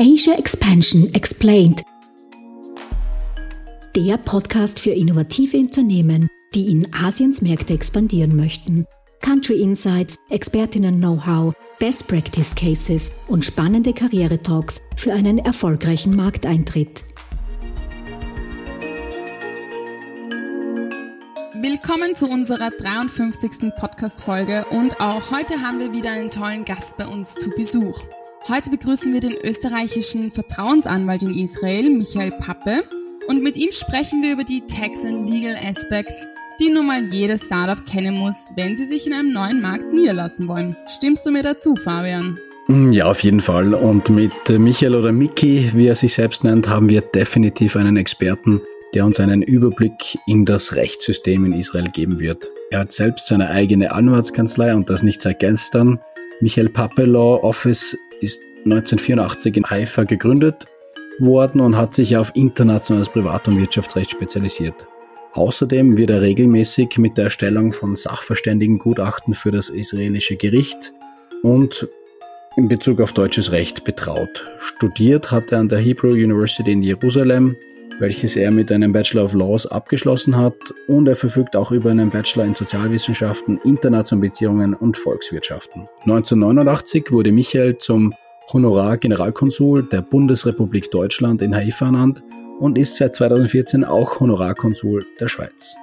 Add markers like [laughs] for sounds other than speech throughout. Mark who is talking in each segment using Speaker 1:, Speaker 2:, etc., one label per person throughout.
Speaker 1: Asia Expansion Explained. Der Podcast für innovative Unternehmen, die in Asiens Märkte expandieren möchten. Country Insights, Expertinnen-Know-how, Best Practice Cases und spannende Karriere-Talks für einen erfolgreichen Markteintritt.
Speaker 2: Willkommen zu unserer 53. Podcast-Folge und auch heute haben wir wieder einen tollen Gast bei uns zu Besuch. Heute begrüßen wir den österreichischen Vertrauensanwalt in Israel, Michael Pappe, und mit ihm sprechen wir über die Tax and Legal Aspects, die nun mal jedes Startup kennen muss, wenn sie sich in einem neuen Markt niederlassen wollen. Stimmst du mir dazu, Fabian?
Speaker 3: Mm, ja, auf jeden Fall. Und mit Michael oder Miki, wie er sich selbst nennt, haben wir definitiv einen Experten, der uns einen Überblick in das Rechtssystem in Israel geben wird. Er hat selbst seine eigene Anwaltskanzlei und das nicht seit gestern. Michael Pappe Law Office ist 1984 in Haifa gegründet worden und hat sich auf internationales Privat- und Wirtschaftsrecht spezialisiert. Außerdem wird er regelmäßig mit der Erstellung von Sachverständigengutachten für das israelische Gericht und in Bezug auf deutsches Recht betraut. Studiert hat er an der Hebrew University in Jerusalem, welches er mit einem Bachelor of Laws abgeschlossen hat und er verfügt auch über einen Bachelor in Sozialwissenschaften, internationalen Beziehungen und Volkswirtschaften. 1989 wurde Michael zum Honorargeneralkonsul der Bundesrepublik Deutschland in Haifa ernannt und ist seit 2014 auch Honorarkonsul der Schweiz.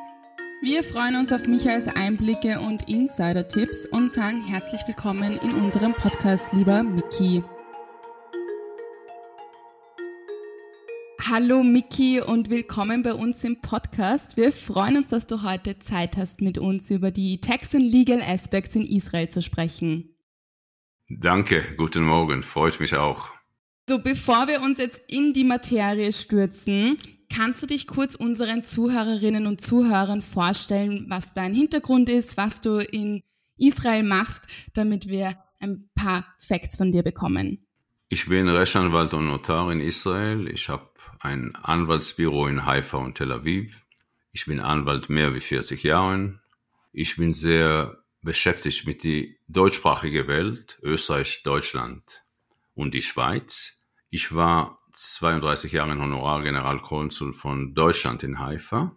Speaker 2: Wir freuen uns auf Michaels Einblicke und Insider-Tipps und sagen herzlich willkommen in unserem Podcast, lieber Miki. Hallo Miki und willkommen bei uns im Podcast. Wir freuen uns, dass du heute Zeit hast, mit uns über die Tax and Legal Aspects in Israel zu sprechen.
Speaker 4: Danke, guten Morgen, freut mich auch.
Speaker 2: So, bevor wir uns jetzt in die Materie stürzen, kannst du dich kurz unseren Zuhörerinnen und Zuhörern vorstellen, was dein Hintergrund ist, was du in Israel machst, damit wir ein paar Facts von dir bekommen?
Speaker 4: Ich bin Rechtsanwalt und Notar in Israel. Ich habe ein Anwaltsbüro in Haifa und Tel Aviv. Ich bin Anwalt mehr wie 40 Jahren. Ich bin sehr beschäftigt mit die deutschsprachige Welt, Österreich, Deutschland und die Schweiz. Ich war 32 Jahre Honorargeneralkonsul von Deutschland in Haifa.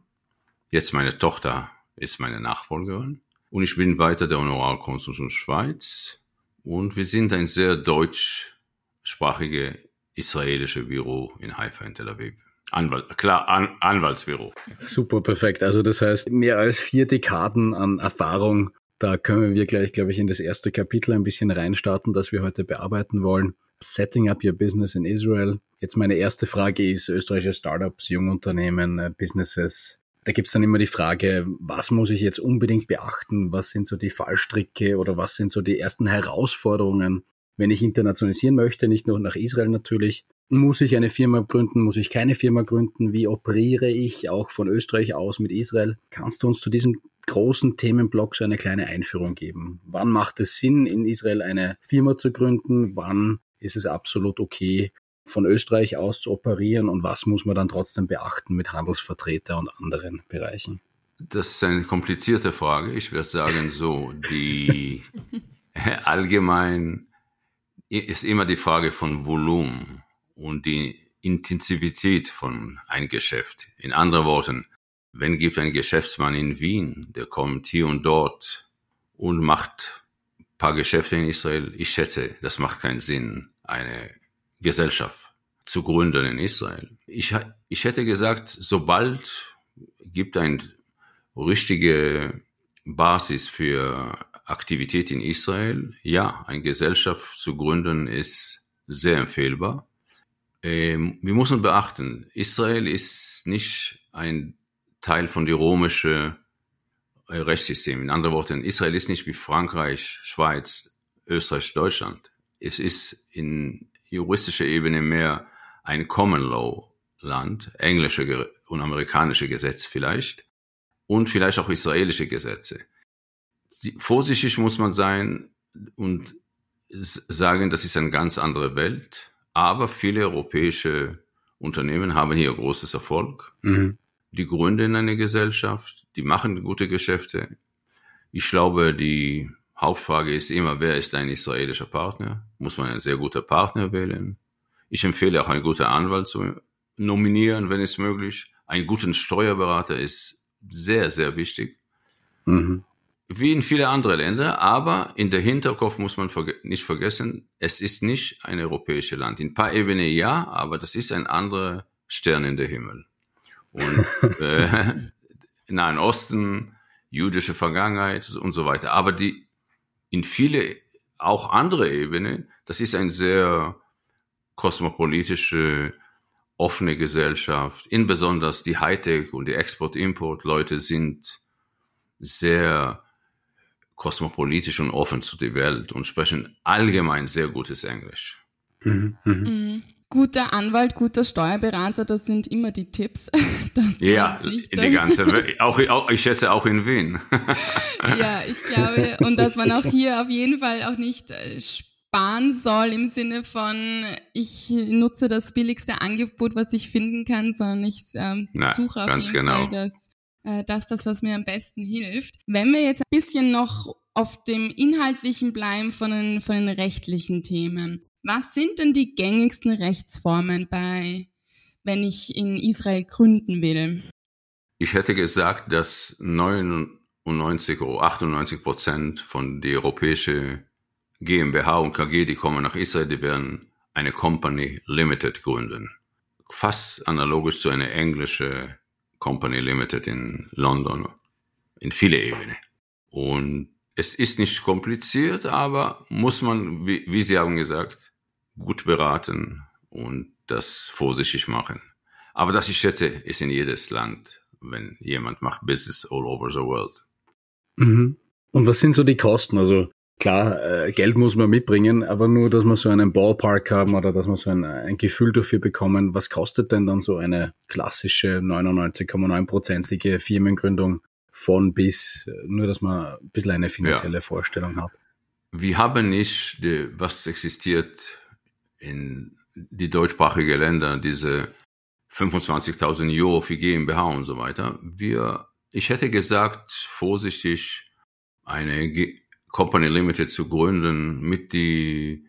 Speaker 4: Jetzt meine Tochter ist meine Nachfolgerin. Und ich bin weiter der Honorarkonsul von Schweiz. Und wir sind ein sehr deutschsprachige israelische Büro in Haifa in Tel Aviv. Anwalt, klar, An Anwaltsbüro.
Speaker 3: Super, perfekt. Also das heißt, mehr als vier Dekaden an Erfahrung da können wir gleich, glaube ich, in das erste Kapitel ein bisschen reinstarten, das wir heute bearbeiten wollen. Setting up your business in Israel. Jetzt meine erste Frage ist österreichische Startups, Jungunternehmen, äh, Businesses. Da gibt's dann immer die Frage, was muss ich jetzt unbedingt beachten? Was sind so die Fallstricke oder was sind so die ersten Herausforderungen, wenn ich internationalisieren möchte, nicht nur nach Israel natürlich. Muss ich eine Firma gründen? Muss ich keine Firma gründen? Wie operiere ich auch von Österreich aus mit Israel? Kannst du uns zu diesem großen Themenblock so eine kleine Einführung geben. Wann macht es Sinn, in Israel eine Firma zu gründen? Wann ist es absolut okay, von Österreich aus zu operieren? Und was muss man dann trotzdem beachten mit Handelsvertreter und anderen Bereichen?
Speaker 4: Das ist eine komplizierte Frage. Ich würde sagen so, die [laughs] allgemein ist immer die Frage von Volumen und die Intensivität von ein Geschäft. In anderen Worten, wenn gibt ein Geschäftsmann in Wien, der kommt hier und dort und macht paar Geschäfte in Israel, ich schätze, das macht keinen Sinn, eine Gesellschaft zu gründen in Israel. Ich, ich hätte gesagt, sobald gibt ein richtige Basis für Aktivität in Israel, ja, eine Gesellschaft zu gründen ist sehr empfehlbar. Ähm, wir müssen beachten, Israel ist nicht ein Teil von die römische äh, Rechtssystem. In anderen Worten, Israel ist nicht wie Frankreich, Schweiz, Österreich, Deutschland. Es ist in juristischer Ebene mehr ein Common Law Land, englische und amerikanische Gesetze vielleicht und vielleicht auch israelische Gesetze. Vorsichtig muss man sein und sagen, das ist eine ganz andere Welt, aber viele europäische Unternehmen haben hier großes Erfolg. Mhm die gründen eine Gesellschaft, die machen gute Geschäfte. Ich glaube, die Hauptfrage ist immer, wer ist ein israelischer Partner? Muss man einen sehr guten Partner wählen? Ich empfehle auch einen guten Anwalt zu nominieren, wenn es möglich. Einen guten Steuerberater ist sehr, sehr wichtig. Mhm. Wie in viele andere Länder, aber in der Hinterkopf muss man nicht vergessen, es ist nicht ein europäisches Land. In ein paar Ebenen ja, aber das ist ein anderer Stern in der Himmel. Und [laughs] äh, [laughs] Nahen Osten, jüdische Vergangenheit und so weiter. Aber die in viele auch andere Ebenen, das ist ein sehr kosmopolitische, offene Gesellschaft. Insbesondere die Hightech und die Export-Import-Leute sind sehr kosmopolitisch und offen zu der Welt und sprechen allgemein sehr gutes Englisch. Mhm,
Speaker 2: mh. mhm guter Anwalt, guter Steuerberater, das sind immer die Tipps. [laughs]
Speaker 4: ja, in die ganze Welt. Auch, auch, ich schätze auch in Wien. [laughs]
Speaker 2: ja, ich glaube, und dass man auch hier auf jeden Fall auch nicht äh, sparen soll im Sinne von, ich nutze das billigste Angebot, was ich finden kann, sondern ich ähm, Na, suche auf jeden genau. Fall das, äh, das, das, was mir am besten hilft. Wenn wir jetzt ein bisschen noch auf dem Inhaltlichen bleiben von den, von den rechtlichen Themen. Was sind denn die gängigsten Rechtsformen bei, wenn ich in Israel gründen will?
Speaker 4: Ich hätte gesagt, dass 99 oder 98 Prozent von der europäischen GmbH und KG, die kommen nach Israel, die werden eine Company Limited gründen. Fast analogisch zu einer englischen Company Limited in London, in viele Ebenen. Und es ist nicht kompliziert, aber muss man, wie, wie Sie haben gesagt, gut beraten und das vorsichtig machen. Aber das ich schätze, ist in jedes Land, wenn jemand macht Business all over the world.
Speaker 3: Mhm. Und was sind so die Kosten? Also klar, äh, Geld muss man mitbringen, aber nur, dass wir so einen Ballpark haben oder dass wir so ein, ein Gefühl dafür bekommen, was kostet denn dann so eine klassische 99,9-prozentige Firmengründung von bis, nur dass man ein bisschen eine finanzielle ja. Vorstellung hat?
Speaker 4: Wir haben nicht, die, was existiert in die deutschsprachige Länder, diese 25.000 Euro für GmbH und so weiter. Wir, ich hätte gesagt, vorsichtig eine Company Limited zu gründen mit die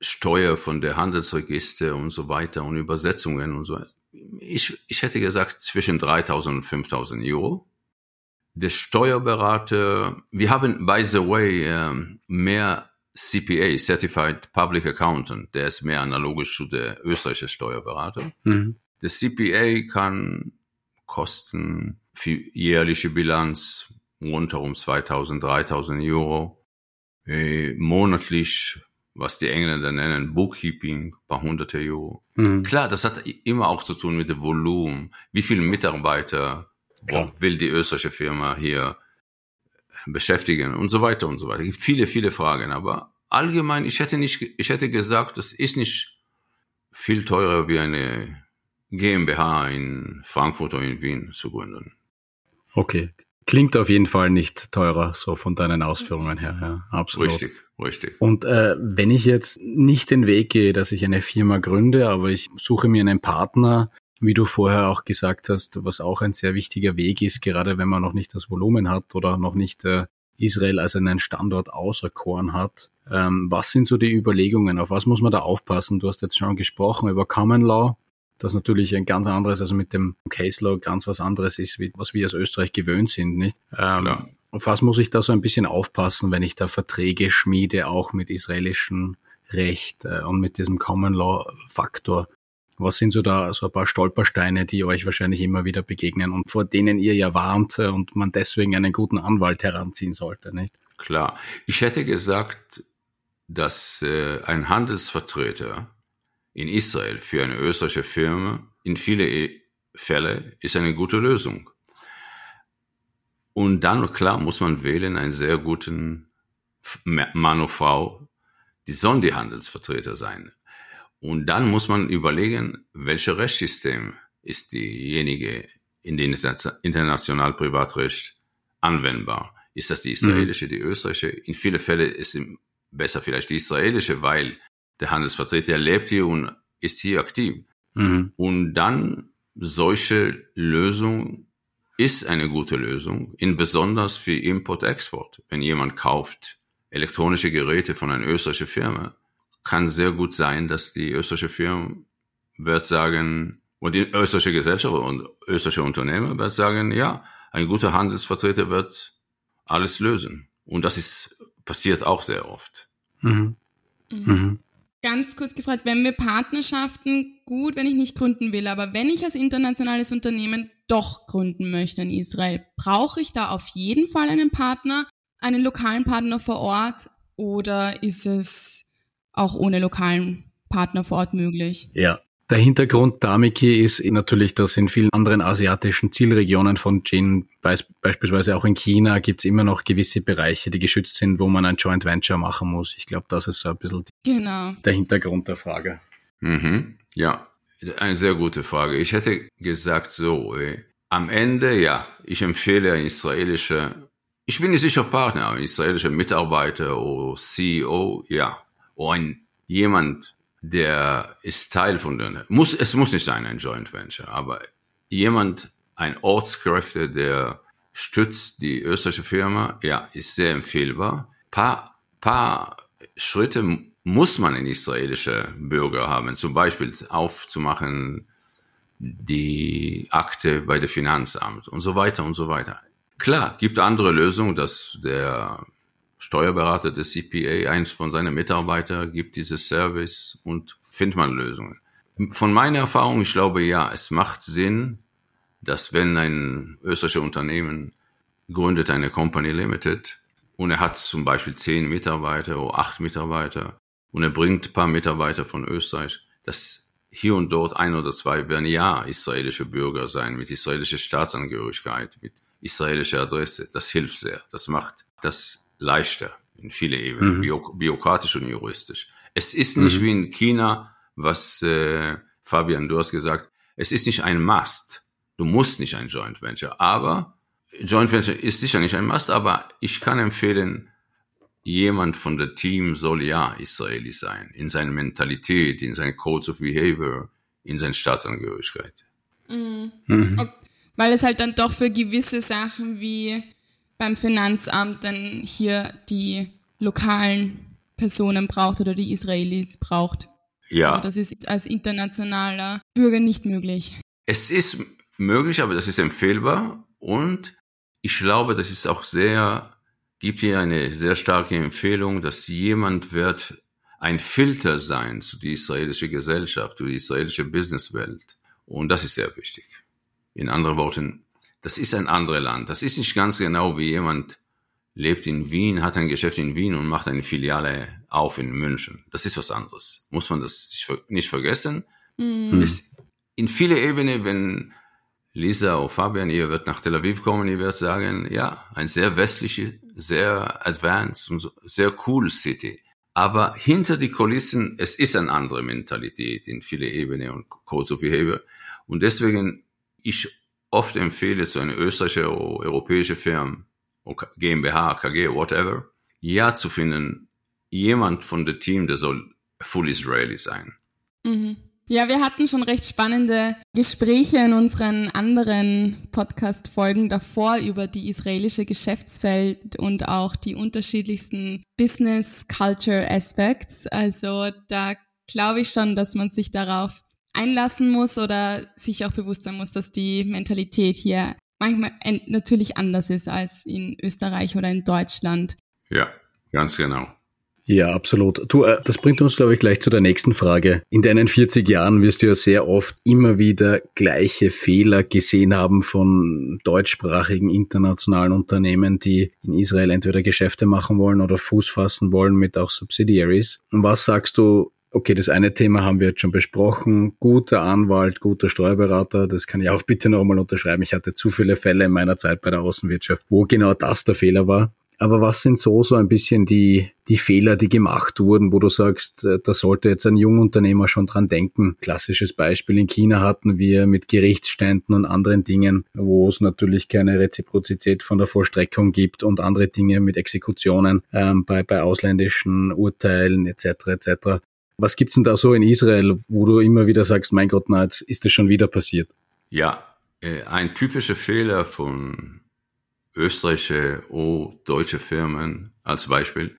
Speaker 4: Steuer von der Handelsregister und so weiter und Übersetzungen und so. Ich, ich hätte gesagt zwischen 3.000 und 5.000 Euro. Der Steuerberater, wir haben, by the way, ähm, mehr CPA, Certified Public Accountant, der ist mehr analogisch zu der österreichischen Steuerberater. Mhm. Der CPA kann kosten für jährliche Bilanz runter um 2000, 3000 Euro. Äh, monatlich, was die Engländer nennen, Bookkeeping, paar hunderte Euro. Mhm. Klar, das hat immer auch zu tun mit dem Volumen. Wie viele Mitarbeiter Klar. will die österreichische Firma hier beschäftigen und so weiter und so weiter. Es gibt viele, viele Fragen, aber allgemein, ich hätte nicht, ich hätte gesagt, das ist nicht viel teurer wie eine GmbH in Frankfurt oder in Wien zu gründen.
Speaker 3: Okay. Klingt auf jeden Fall nicht teurer, so von deinen Ausführungen her, ja, absolut.
Speaker 4: Richtig, richtig.
Speaker 3: Und äh, wenn ich jetzt nicht den Weg gehe, dass ich eine Firma gründe, aber ich suche mir einen Partner, wie du vorher auch gesagt hast, was auch ein sehr wichtiger Weg ist, gerade wenn man noch nicht das Volumen hat oder noch nicht äh, Israel als einen Standort auserkoren hat. Ähm, was sind so die Überlegungen? Auf was muss man da aufpassen? Du hast jetzt schon gesprochen über Common Law, das natürlich ein ganz anderes, also mit dem Case Law ganz was anderes ist, wie, was wir aus Österreich gewöhnt sind, nicht? Ähm, auf was muss ich da so ein bisschen aufpassen, wenn ich da Verträge schmiede, auch mit israelischem Recht äh, und mit diesem Common Law Faktor? Was sind so da so ein paar Stolpersteine, die euch wahrscheinlich immer wieder begegnen und vor denen ihr ja warnt äh, und man deswegen einen guten Anwalt heranziehen sollte, nicht?
Speaker 4: Klar. Ich hätte gesagt, dass äh, ein Handelsvertreter in Israel für eine österreichische Firma in viele e-, Fälle ist eine gute Lösung. Und dann, klar, muss man wählen einen sehr guten Mann oder Frau, die sollen die Handelsvertreter sein. Und dann muss man überlegen, welches Rechtssystem ist diejenige in den international Privatrecht anwendbar. Ist das die israelische, mhm. die österreichische? In vielen Fällen ist es besser vielleicht die israelische, weil der Handelsvertreter lebt hier und ist hier aktiv. Mhm. Und dann solche Lösung ist eine gute Lösung, in besonders für Import-Export. Wenn jemand kauft elektronische Geräte von einer österreichischen Firma, kann sehr gut sein, dass die österreichische Firma wird sagen, und die österreichische Gesellschaft und österreichische Unternehmer wird sagen, ja, ein guter Handelsvertreter wird alles lösen. Und das ist passiert auch sehr oft. Mhm.
Speaker 2: Mhm. Ganz kurz gefragt, wenn wir Partnerschaften gut, wenn ich nicht gründen will, aber wenn ich als internationales Unternehmen doch gründen möchte in Israel, brauche ich da auf jeden Fall einen Partner, einen lokalen Partner vor Ort oder ist es auch ohne lokalen Partner vor Ort möglich?
Speaker 3: Ja, der Hintergrund Damiki ist natürlich, dass in vielen anderen asiatischen Zielregionen von Gin, beispielsweise auch in China, gibt es immer noch gewisse Bereiche, die geschützt sind, wo man ein Joint Venture machen muss. Ich glaube, das ist so ein bisschen genau. der Hintergrund der Frage.
Speaker 4: Mhm. Ja, eine sehr gute Frage. Ich hätte gesagt so, äh, am Ende, ja, ich empfehle ein israelischer, ich bin nicht sicher Partner, ein israelischer Mitarbeiter oder CEO, ja, oder ein jemand, der ist Teil von der, muss, es muss nicht sein ein Joint Venture, aber jemand, ein Ortskräfte, der stützt die österreichische Firma, ja, ist sehr empfehlbar. Paar, paar Schritte muss man in israelische Bürger haben, zum Beispiel aufzumachen, die Akte bei der Finanzamt und so weiter und so weiter. Klar, gibt andere Lösungen, dass der Steuerberater des CPA, eins von seinen Mitarbeitern, gibt dieses Service und findet man Lösungen. Von meiner Erfahrung, ich glaube, ja, es macht Sinn, dass wenn ein österreichisches Unternehmen gründet eine Company Limited und er hat zum Beispiel zehn Mitarbeiter oder acht Mitarbeiter und er bringt ein paar Mitarbeiter von Österreich, dass hier und dort ein oder zwei werden ja israelische Bürger sein mit israelischer Staatsangehörigkeit, mit israelischer Adresse. Das hilft sehr. Das macht das leichter in viele Ebenen, mhm. bürokratisch und juristisch. Es ist nicht mhm. wie in China, was äh, Fabian, du hast gesagt, es ist nicht ein Must. Du musst nicht ein Joint Venture, aber Joint Venture ist sicher nicht ein Must, aber ich kann empfehlen, jemand von der Team soll ja Israeli sein, in seiner Mentalität, in seinen Codes of Behavior, in seiner Staatsangehörigkeit.
Speaker 2: Mhm. Mhm. Weil es halt dann doch für gewisse Sachen wie beim Finanzamt dann hier die lokalen Personen braucht oder die Israelis braucht. Ja. Aber das ist als internationaler Bürger nicht möglich.
Speaker 4: Es ist möglich, aber das ist empfehlbar und ich glaube, das ist auch sehr, gibt hier eine sehr starke Empfehlung, dass jemand wird ein Filter sein zu die israelische Gesellschaft, zu die israelische Businesswelt. Und das ist sehr wichtig. In anderen Worten, das ist ein anderes Land. Das ist nicht ganz genau wie jemand lebt in Wien, hat ein Geschäft in Wien und macht eine Filiale auf in München. Das ist was anderes. Muss man das nicht vergessen. Mhm. in viele Ebenen, wenn Lisa oder Fabian, ihr wird nach Tel Aviv kommen, ihr wird sagen, ja, ein sehr westliche, sehr advanced und sehr cool City. Aber hinter die Kulissen, es ist eine andere Mentalität in viele Ebenen und Codes of Behavior. Und deswegen, ich oft empfehle, so eine österreichische oder europäische Firma, GmbH, KG, whatever, ja zu finden, jemand von dem Team, der soll full Israeli sein.
Speaker 2: Mhm. Ja, wir hatten schon recht spannende Gespräche in unseren anderen Podcast-Folgen davor über die israelische Geschäftswelt und auch die unterschiedlichsten Business Culture Aspects. Also da glaube ich schon, dass man sich darauf einlassen muss oder sich auch bewusst sein muss, dass die Mentalität hier manchmal natürlich anders ist als in Österreich oder in Deutschland.
Speaker 4: Ja, ganz genau.
Speaker 3: Ja, absolut. Du, äh, das bringt uns, glaube ich, gleich zu der nächsten Frage. In deinen 40 Jahren wirst du ja sehr oft immer wieder gleiche Fehler gesehen haben von deutschsprachigen internationalen Unternehmen, die in Israel entweder Geschäfte machen wollen oder Fuß fassen wollen mit auch Subsidiaries. Und was sagst du, okay, das eine Thema haben wir jetzt schon besprochen. Guter Anwalt, guter Steuerberater, das kann ich auch bitte nochmal unterschreiben. Ich hatte zu viele Fälle in meiner Zeit bei der Außenwirtschaft, wo genau das der Fehler war. Aber was sind so, so ein bisschen die, die Fehler, die gemacht wurden, wo du sagst, äh, da sollte jetzt ein Jungunternehmer schon dran denken? Klassisches Beispiel in China hatten wir mit Gerichtsständen und anderen Dingen, wo es natürlich keine Reziprozität von der Vollstreckung gibt und andere Dinge mit Exekutionen ähm, bei, bei ausländischen Urteilen etc. etc. Was gibt's denn da so in Israel, wo du immer wieder sagst, mein Gott, na, jetzt ist das schon wieder passiert?
Speaker 4: Ja, äh, ein typischer Fehler von österreichische oder deutsche Firmen als Beispiel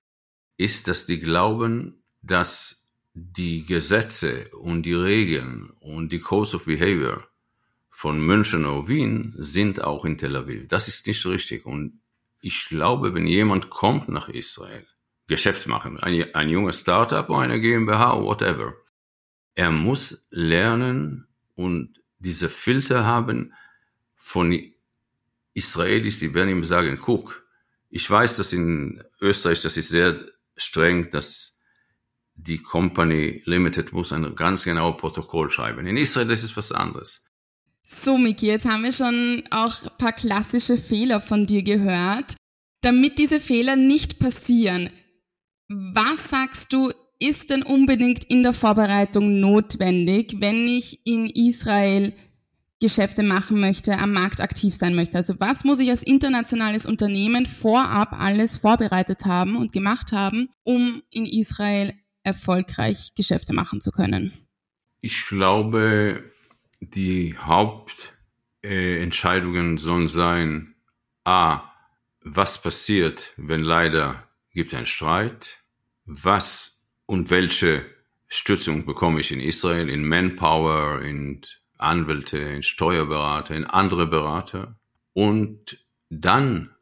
Speaker 4: ist, dass die glauben, dass die Gesetze und die Regeln und die Codes of Behavior von München oder Wien sind auch in Tel Aviv. Das ist nicht richtig. Und ich glaube, wenn jemand kommt nach Israel, Geschäft machen, ein, ein junges Startup eine GmbH, whatever, er muss lernen und diese Filter haben von Israelis, die werden ihm sagen, guck, ich weiß, dass in Österreich, das ist sehr streng, dass die Company Limited muss ein ganz genaues Protokoll schreiben. In Israel ist es was anderes.
Speaker 2: So, Miki, jetzt haben wir schon auch ein paar klassische Fehler von dir gehört. Damit diese Fehler nicht passieren, was sagst du, ist denn unbedingt in der Vorbereitung notwendig, wenn ich in Israel Geschäfte machen möchte, am Markt aktiv sein möchte? Also was muss ich als internationales Unternehmen vorab alles vorbereitet haben und gemacht haben, um in Israel erfolgreich Geschäfte machen zu können?
Speaker 4: Ich glaube, die Hauptentscheidungen sollen sein, a, was passiert, wenn leider gibt ein Streit, was und welche Stützung bekomme ich in Israel, in Manpower, in Anwälte, in Steuerberater, in andere Berater. Und dann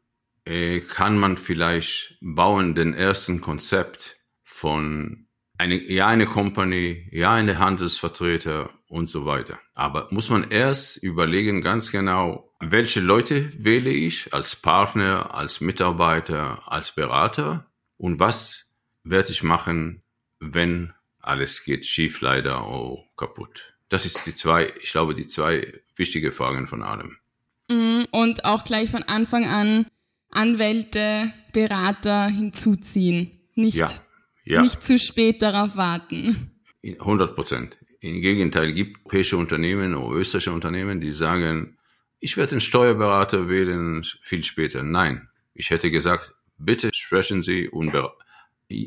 Speaker 4: äh, kann man vielleicht bauen den ersten Konzept von eine, ja eine Company, ja eine Handelsvertreter und so weiter. Aber muss man erst überlegen ganz genau, welche Leute wähle ich als Partner, als Mitarbeiter, als Berater und was werde ich machen, wenn alles geht schief leider oder kaputt. Das ist die zwei, ich glaube, die zwei wichtige Fragen von allem.
Speaker 2: Mm, und auch gleich von Anfang an Anwälte, Berater hinzuziehen. Nicht ja. Ja. Nicht zu spät darauf warten.
Speaker 4: 100 Prozent. Im Gegenteil gibt europäische Unternehmen oder österreichische Unternehmen, die sagen, ich werde einen Steuerberater wählen viel später. Nein, ich hätte gesagt, bitte sprechen Sie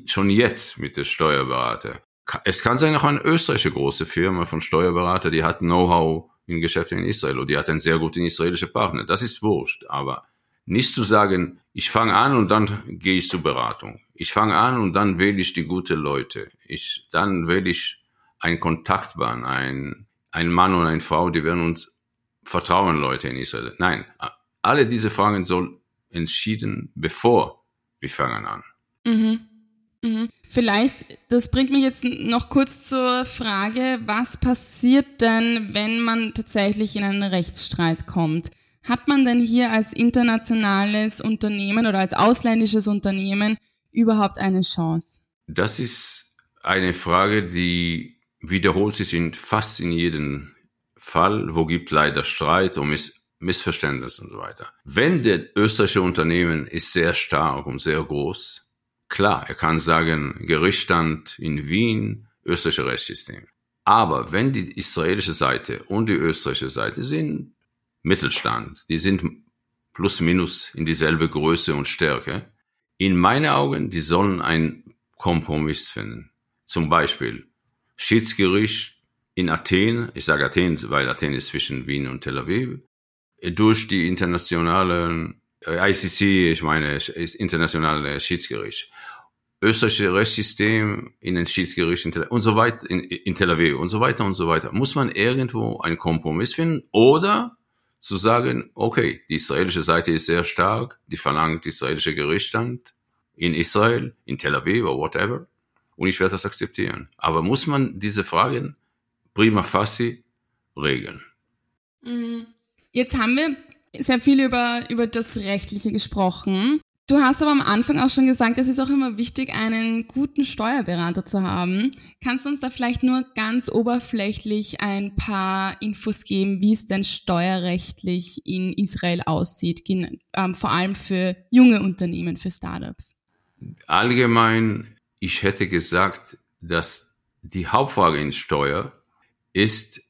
Speaker 4: schon jetzt mit dem Steuerberater. Es kann sein, auch eine österreichische große Firma von Steuerberater, die hat Know-how in Geschäften in Israel oder die hat einen sehr guten israelischen Partner. Das ist wurscht. Aber nicht zu sagen, ich fange an und dann gehe ich zur Beratung. Ich fange an und dann wähle ich die gute Leute. Ich, dann wähle ich ein Kontaktbahn, ein, ein Mann und eine Frau, die werden uns vertrauen, Leute in Israel. Nein, alle diese Fragen soll entschieden, bevor wir fangen an.
Speaker 2: Mhm. Mhm. Vielleicht, das bringt mich jetzt noch kurz zur Frage, was passiert denn, wenn man tatsächlich in einen Rechtsstreit kommt? Hat man denn hier als internationales Unternehmen oder als ausländisches Unternehmen überhaupt eine Chance?
Speaker 4: Das ist eine Frage, die wiederholt sich in fast in jedem Fall, wo gibt leider Streit und Miss Missverständnis und so weiter. Wenn der österreichische Unternehmen ist sehr stark und sehr groß, klar, er kann sagen, Gerichtsstand in Wien, österreichische Rechtssystem. Aber wenn die israelische Seite und die österreichische Seite sind Mittelstand. Die sind plus minus in dieselbe Größe und Stärke. In meinen Augen, die sollen einen Kompromiss finden. Zum Beispiel Schiedsgericht in Athen, ich sage Athen, weil Athen ist zwischen Wien und Tel Aviv, durch die internationalen ICC, ich meine internationale Schiedsgericht, österreichische Rechtssystem in den Schiedsgericht in Tel, und so weiter in, in Tel Aviv und so weiter und so weiter. Muss man irgendwo einen Kompromiss finden oder zu sagen, okay, die israelische Seite ist sehr stark, die verlangt israelische Gerichtsstand in Israel, in Tel Aviv oder whatever, und ich werde das akzeptieren. Aber muss man diese Fragen prima facie regeln?
Speaker 2: Mhm. Jetzt haben wir sehr viel über, über das Rechtliche gesprochen. Du hast aber am Anfang auch schon gesagt, es ist auch immer wichtig, einen guten Steuerberater zu haben. Kannst du uns da vielleicht nur ganz oberflächlich ein paar Infos geben, wie es denn steuerrechtlich in Israel aussieht, ähm, vor allem für junge Unternehmen, für Startups?
Speaker 4: Allgemein, ich hätte gesagt, dass die Hauptfrage in Steuer ist,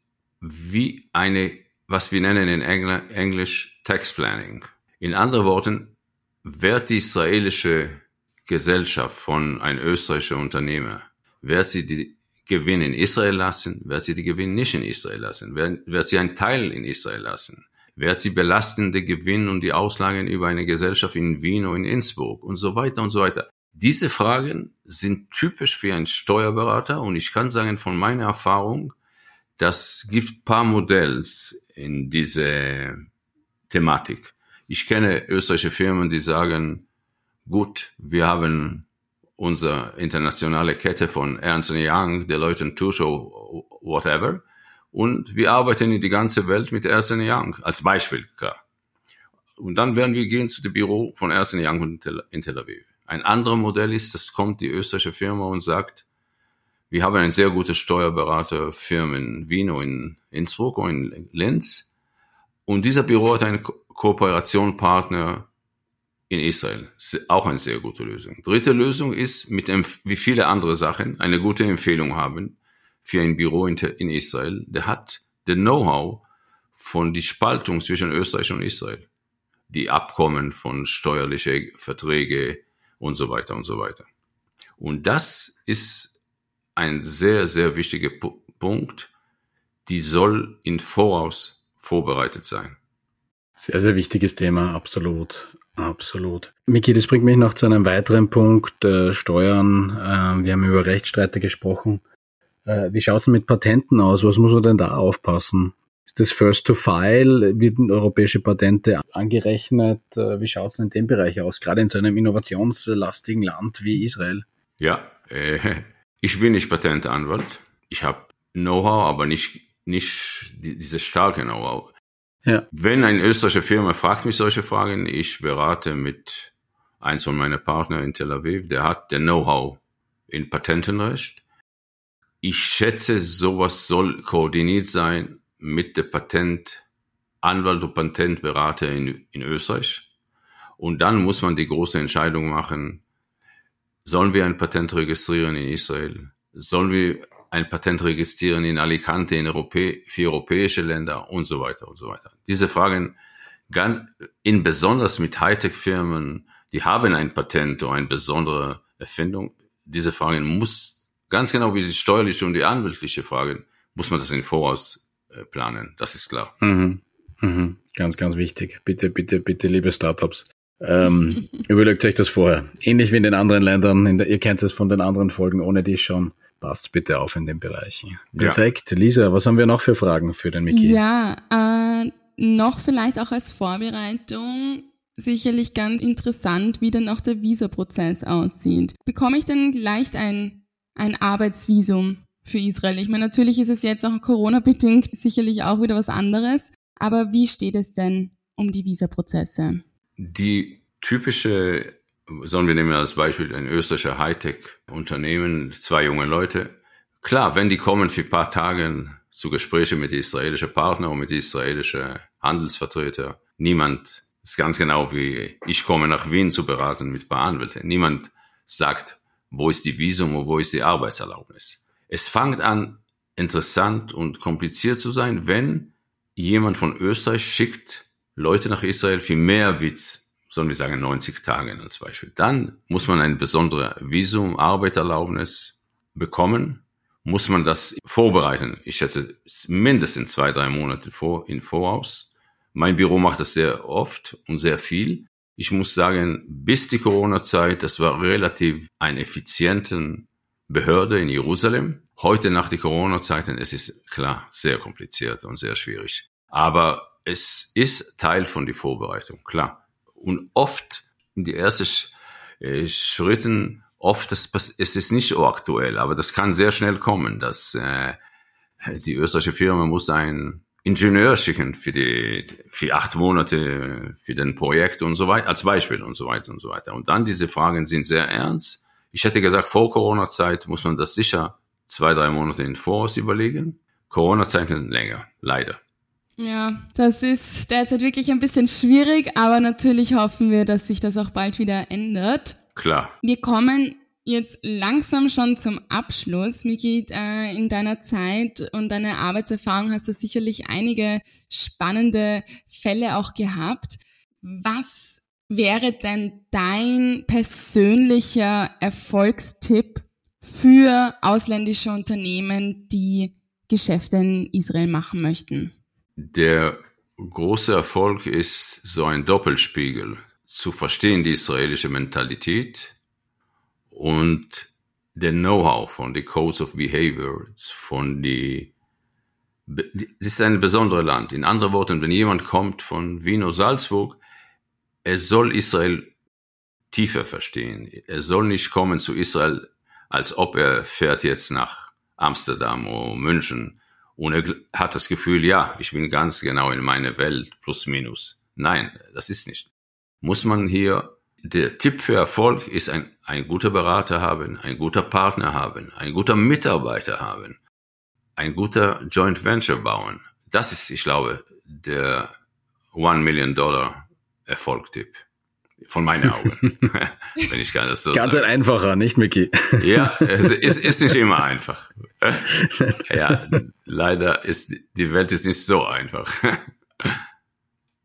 Speaker 4: wie eine, was wir nennen in Englisch Tax Planning. In anderen Worten, wird die israelische Gesellschaft von ein österreichischer Unternehmer, wird sie die Gewinn in Israel lassen, wird sie die Gewinn nicht in Israel lassen, wird, wird sie einen Teil in Israel lassen, wird sie belastende Gewinn und die Auslagen über eine Gesellschaft in Wien oder in Innsbruck und so weiter und so weiter. Diese Fragen sind typisch für einen Steuerberater und ich kann sagen von meiner Erfahrung, das gibt paar Modells in diese Thematik. Ich kenne österreichische Firmen, die sagen, gut, wir haben unsere internationale Kette von Ernst Young, Deloitte Touche, whatever, und wir arbeiten in die ganze Welt mit Ernst Young, als Beispiel, klar. Und dann werden wir gehen zu dem Büro von Ernst Young in Tel Aviv. Ein anderes Modell ist, das kommt die österreichische Firma und sagt, wir haben ein sehr gutes Steuerberaterfirma in Wien und in Innsbruck und in Linz. Und dieser Büro hat einen Ko Kooperationspartner in Israel. Auch eine sehr gute Lösung. Dritte Lösung ist, mit wie viele andere Sachen, eine gute Empfehlung haben für ein Büro in, in Israel. Der hat the Know-how von die Spaltung zwischen Österreich und Israel. Die Abkommen von steuerliche Verträge und so weiter und so weiter. Und das ist ein sehr, sehr wichtiger Punkt. Die soll in Voraus vorbereitet sein.
Speaker 3: Sehr, sehr wichtiges Thema, absolut. Absolut. Miki, das bringt mich noch zu einem weiteren Punkt, äh, Steuern. Äh, wir haben über Rechtsstreite gesprochen. Äh, wie schaut es mit Patenten aus? Was muss man denn da aufpassen? Ist das First to File? Werden europäische Patente angerechnet? Äh, wie schaut es in dem Bereich aus, gerade in so einem innovationslastigen Land wie Israel?
Speaker 4: Ja, äh, [laughs] ich bin nicht Patentanwalt. Ich habe Know-how, aber nicht, nicht dieses starke Know-how. Ja. Wenn eine österreichische Firma fragt mich solche Fragen, ich berate mit eins von meinen Partnern in Tel Aviv, der hat der Know-how in Patentenrecht. Ich schätze, sowas soll koordiniert sein mit der Patentanwalt und Patentberater in, in Österreich. Und dann muss man die große Entscheidung machen, sollen wir ein Patent registrieren in Israel? Sollen wir ein Patent registrieren in Alicante, in Europä für europäische Länder und so weiter und so weiter. Diese Fragen, ganz, in besonders mit Hightech-Firmen, die haben ein Patent oder eine besondere Erfindung. Diese Fragen muss, ganz genau wie die steuerliche und die anwaltliche Fragen, muss man das in Voraus äh, planen. Das ist klar.
Speaker 3: Mhm. Mhm. Ganz, ganz wichtig. Bitte, bitte, bitte, liebe Startups. Ähm, [laughs] überlegt euch das vorher. Ähnlich wie in den anderen Ländern. Der, ihr kennt es von den anderen Folgen, ohne die schon passt bitte auf in den Bereichen. Perfekt. Ja. Lisa, was haben wir noch für Fragen für den Miki?
Speaker 2: Ja, äh, noch vielleicht auch als Vorbereitung sicherlich ganz interessant, wie dann auch der Visaprozess aussieht. Bekomme ich denn leicht ein, ein Arbeitsvisum für Israel? Ich meine, natürlich ist es jetzt auch Corona-bedingt sicherlich auch wieder was anderes, aber wie steht es denn um die Visaprozesse?
Speaker 4: Die typische Sollen wir nehmen als Beispiel ein österreichischer Hightech-Unternehmen, zwei junge Leute. Klar, wenn die kommen für ein paar Tage zu Gesprächen mit israelischen Partnern und mit israelischen Handelsvertretern, niemand ist ganz genau wie ich komme nach Wien zu beraten mit ein. Niemand sagt, wo ist die Visum und wo ist die Arbeitserlaubnis. Es fängt an, interessant und kompliziert zu sein, wenn jemand von Österreich schickt Leute nach Israel für mehr Witz sollen wir sagen 90 Tagen als Beispiel. Dann muss man ein besonderes Visum, Arbeiterlaubnis bekommen, muss man das vorbereiten. Ich schätze mindestens zwei, drei Monate vor, in Voraus. Mein Büro macht das sehr oft und sehr viel. Ich muss sagen, bis die Corona-Zeit, das war relativ eine effiziente Behörde in Jerusalem. Heute nach den Corona-Zeiten, es ist klar sehr kompliziert und sehr schwierig. Aber es ist Teil von der Vorbereitung, klar. Und oft die ersten äh, Schritten, oft das, es ist nicht so aktuell, aber das kann sehr schnell kommen, dass äh, die österreichische Firma muss ein Ingenieur schicken für die für acht Monate für den Projekt und so weiter als Beispiel und so weiter und so weiter. Und dann diese Fragen sind sehr ernst. Ich hätte gesagt, vor Corona-Zeit muss man das sicher zwei, drei Monate in Voraus überlegen. Corona-Zeiten länger, leider.
Speaker 2: Ja, das ist derzeit wirklich ein bisschen schwierig, aber natürlich hoffen wir, dass sich das auch bald wieder ändert.
Speaker 4: Klar.
Speaker 2: Wir kommen jetzt langsam schon zum Abschluss. Miki, äh, in deiner Zeit und deiner Arbeitserfahrung hast du sicherlich einige spannende Fälle auch gehabt. Was wäre denn dein persönlicher Erfolgstipp für ausländische Unternehmen, die Geschäfte in Israel machen möchten?
Speaker 4: Der große Erfolg ist so ein Doppelspiegel, zu verstehen die israelische Mentalität und der Know-how von die Codes of Behaviors, von die, das ist ein besonderes Land. In anderen Worten, wenn jemand kommt von Wien oder Salzburg, er soll Israel tiefer verstehen. Er soll nicht kommen zu Israel, als ob er fährt jetzt nach Amsterdam oder München und er hat das Gefühl, ja, ich bin ganz genau in meiner Welt, plus minus. Nein, das ist nicht. Muss man hier, der Tipp für Erfolg ist ein, ein guter Berater haben, ein guter Partner haben, ein guter Mitarbeiter haben, ein guter Joint Venture bauen. Das ist, ich glaube, der One Million Dollar Erfolgtipp. Von meinen Augen. [laughs] Wenn ich kann das so
Speaker 3: Ganz
Speaker 4: sagen.
Speaker 3: ein einfacher, nicht Mickey?
Speaker 4: ja, es ist, [laughs] ist nicht immer einfach. [laughs] ja, leider ist die Welt ist nicht so einfach.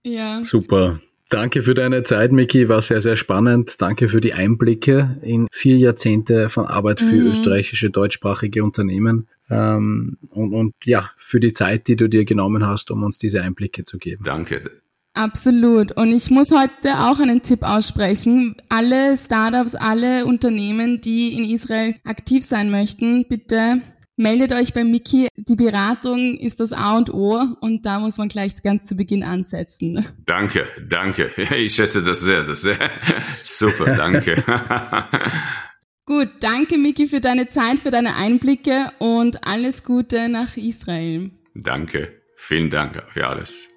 Speaker 2: ja.
Speaker 3: Super. Danke für deine Zeit, Miki. War sehr, sehr spannend. Danke für die Einblicke in vier Jahrzehnte von Arbeit für mhm. österreichische deutschsprachige Unternehmen. Ähm, und, und ja, für die Zeit, die du dir genommen hast, um uns diese Einblicke zu geben.
Speaker 4: Danke.
Speaker 2: Absolut. Und ich muss heute auch einen Tipp aussprechen. Alle Startups, alle Unternehmen, die in Israel aktiv sein möchten, bitte meldet euch bei Miki. Die Beratung ist das A und O und da muss man gleich ganz zu Beginn ansetzen.
Speaker 4: Danke, danke. [laughs] Ich schätze das sehr, das sehr [laughs] super, danke. [laughs]
Speaker 2: Gut, danke Miki für deine Zeit, für deine Einblicke und alles Gute nach Israel.
Speaker 4: Danke, vielen Dank für alles.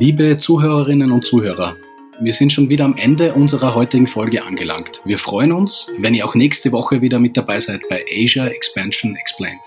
Speaker 3: Liebe Zuhörerinnen und Zuhörer, wir sind schon wieder am Ende unserer heutigen Folge angelangt. Wir freuen uns, wenn ihr auch nächste Woche wieder mit dabei seid bei Asia Expansion Explained.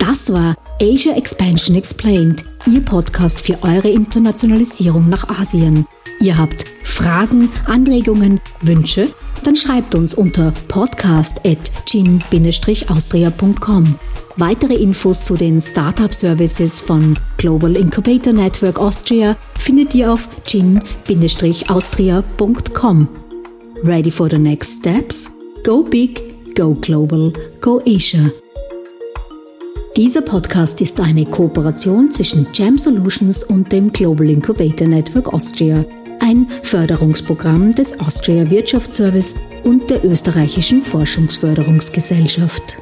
Speaker 1: Das war Asia Expansion Explained, Ihr Podcast für eure Internationalisierung nach Asien. Ihr habt Fragen, Anregungen, Wünsche? Dann schreibt uns unter podcast.gin-austria.com. Weitere Infos zu den Startup Services von Global Incubator Network Austria findet ihr auf gin-austria.com. Ready for the next steps? Go big, go global, go Asia. Dieser Podcast ist eine Kooperation zwischen Jam Solutions und dem Global Incubator Network Austria, ein Förderungsprogramm des Austria Wirtschaftsservice und der österreichischen Forschungsförderungsgesellschaft.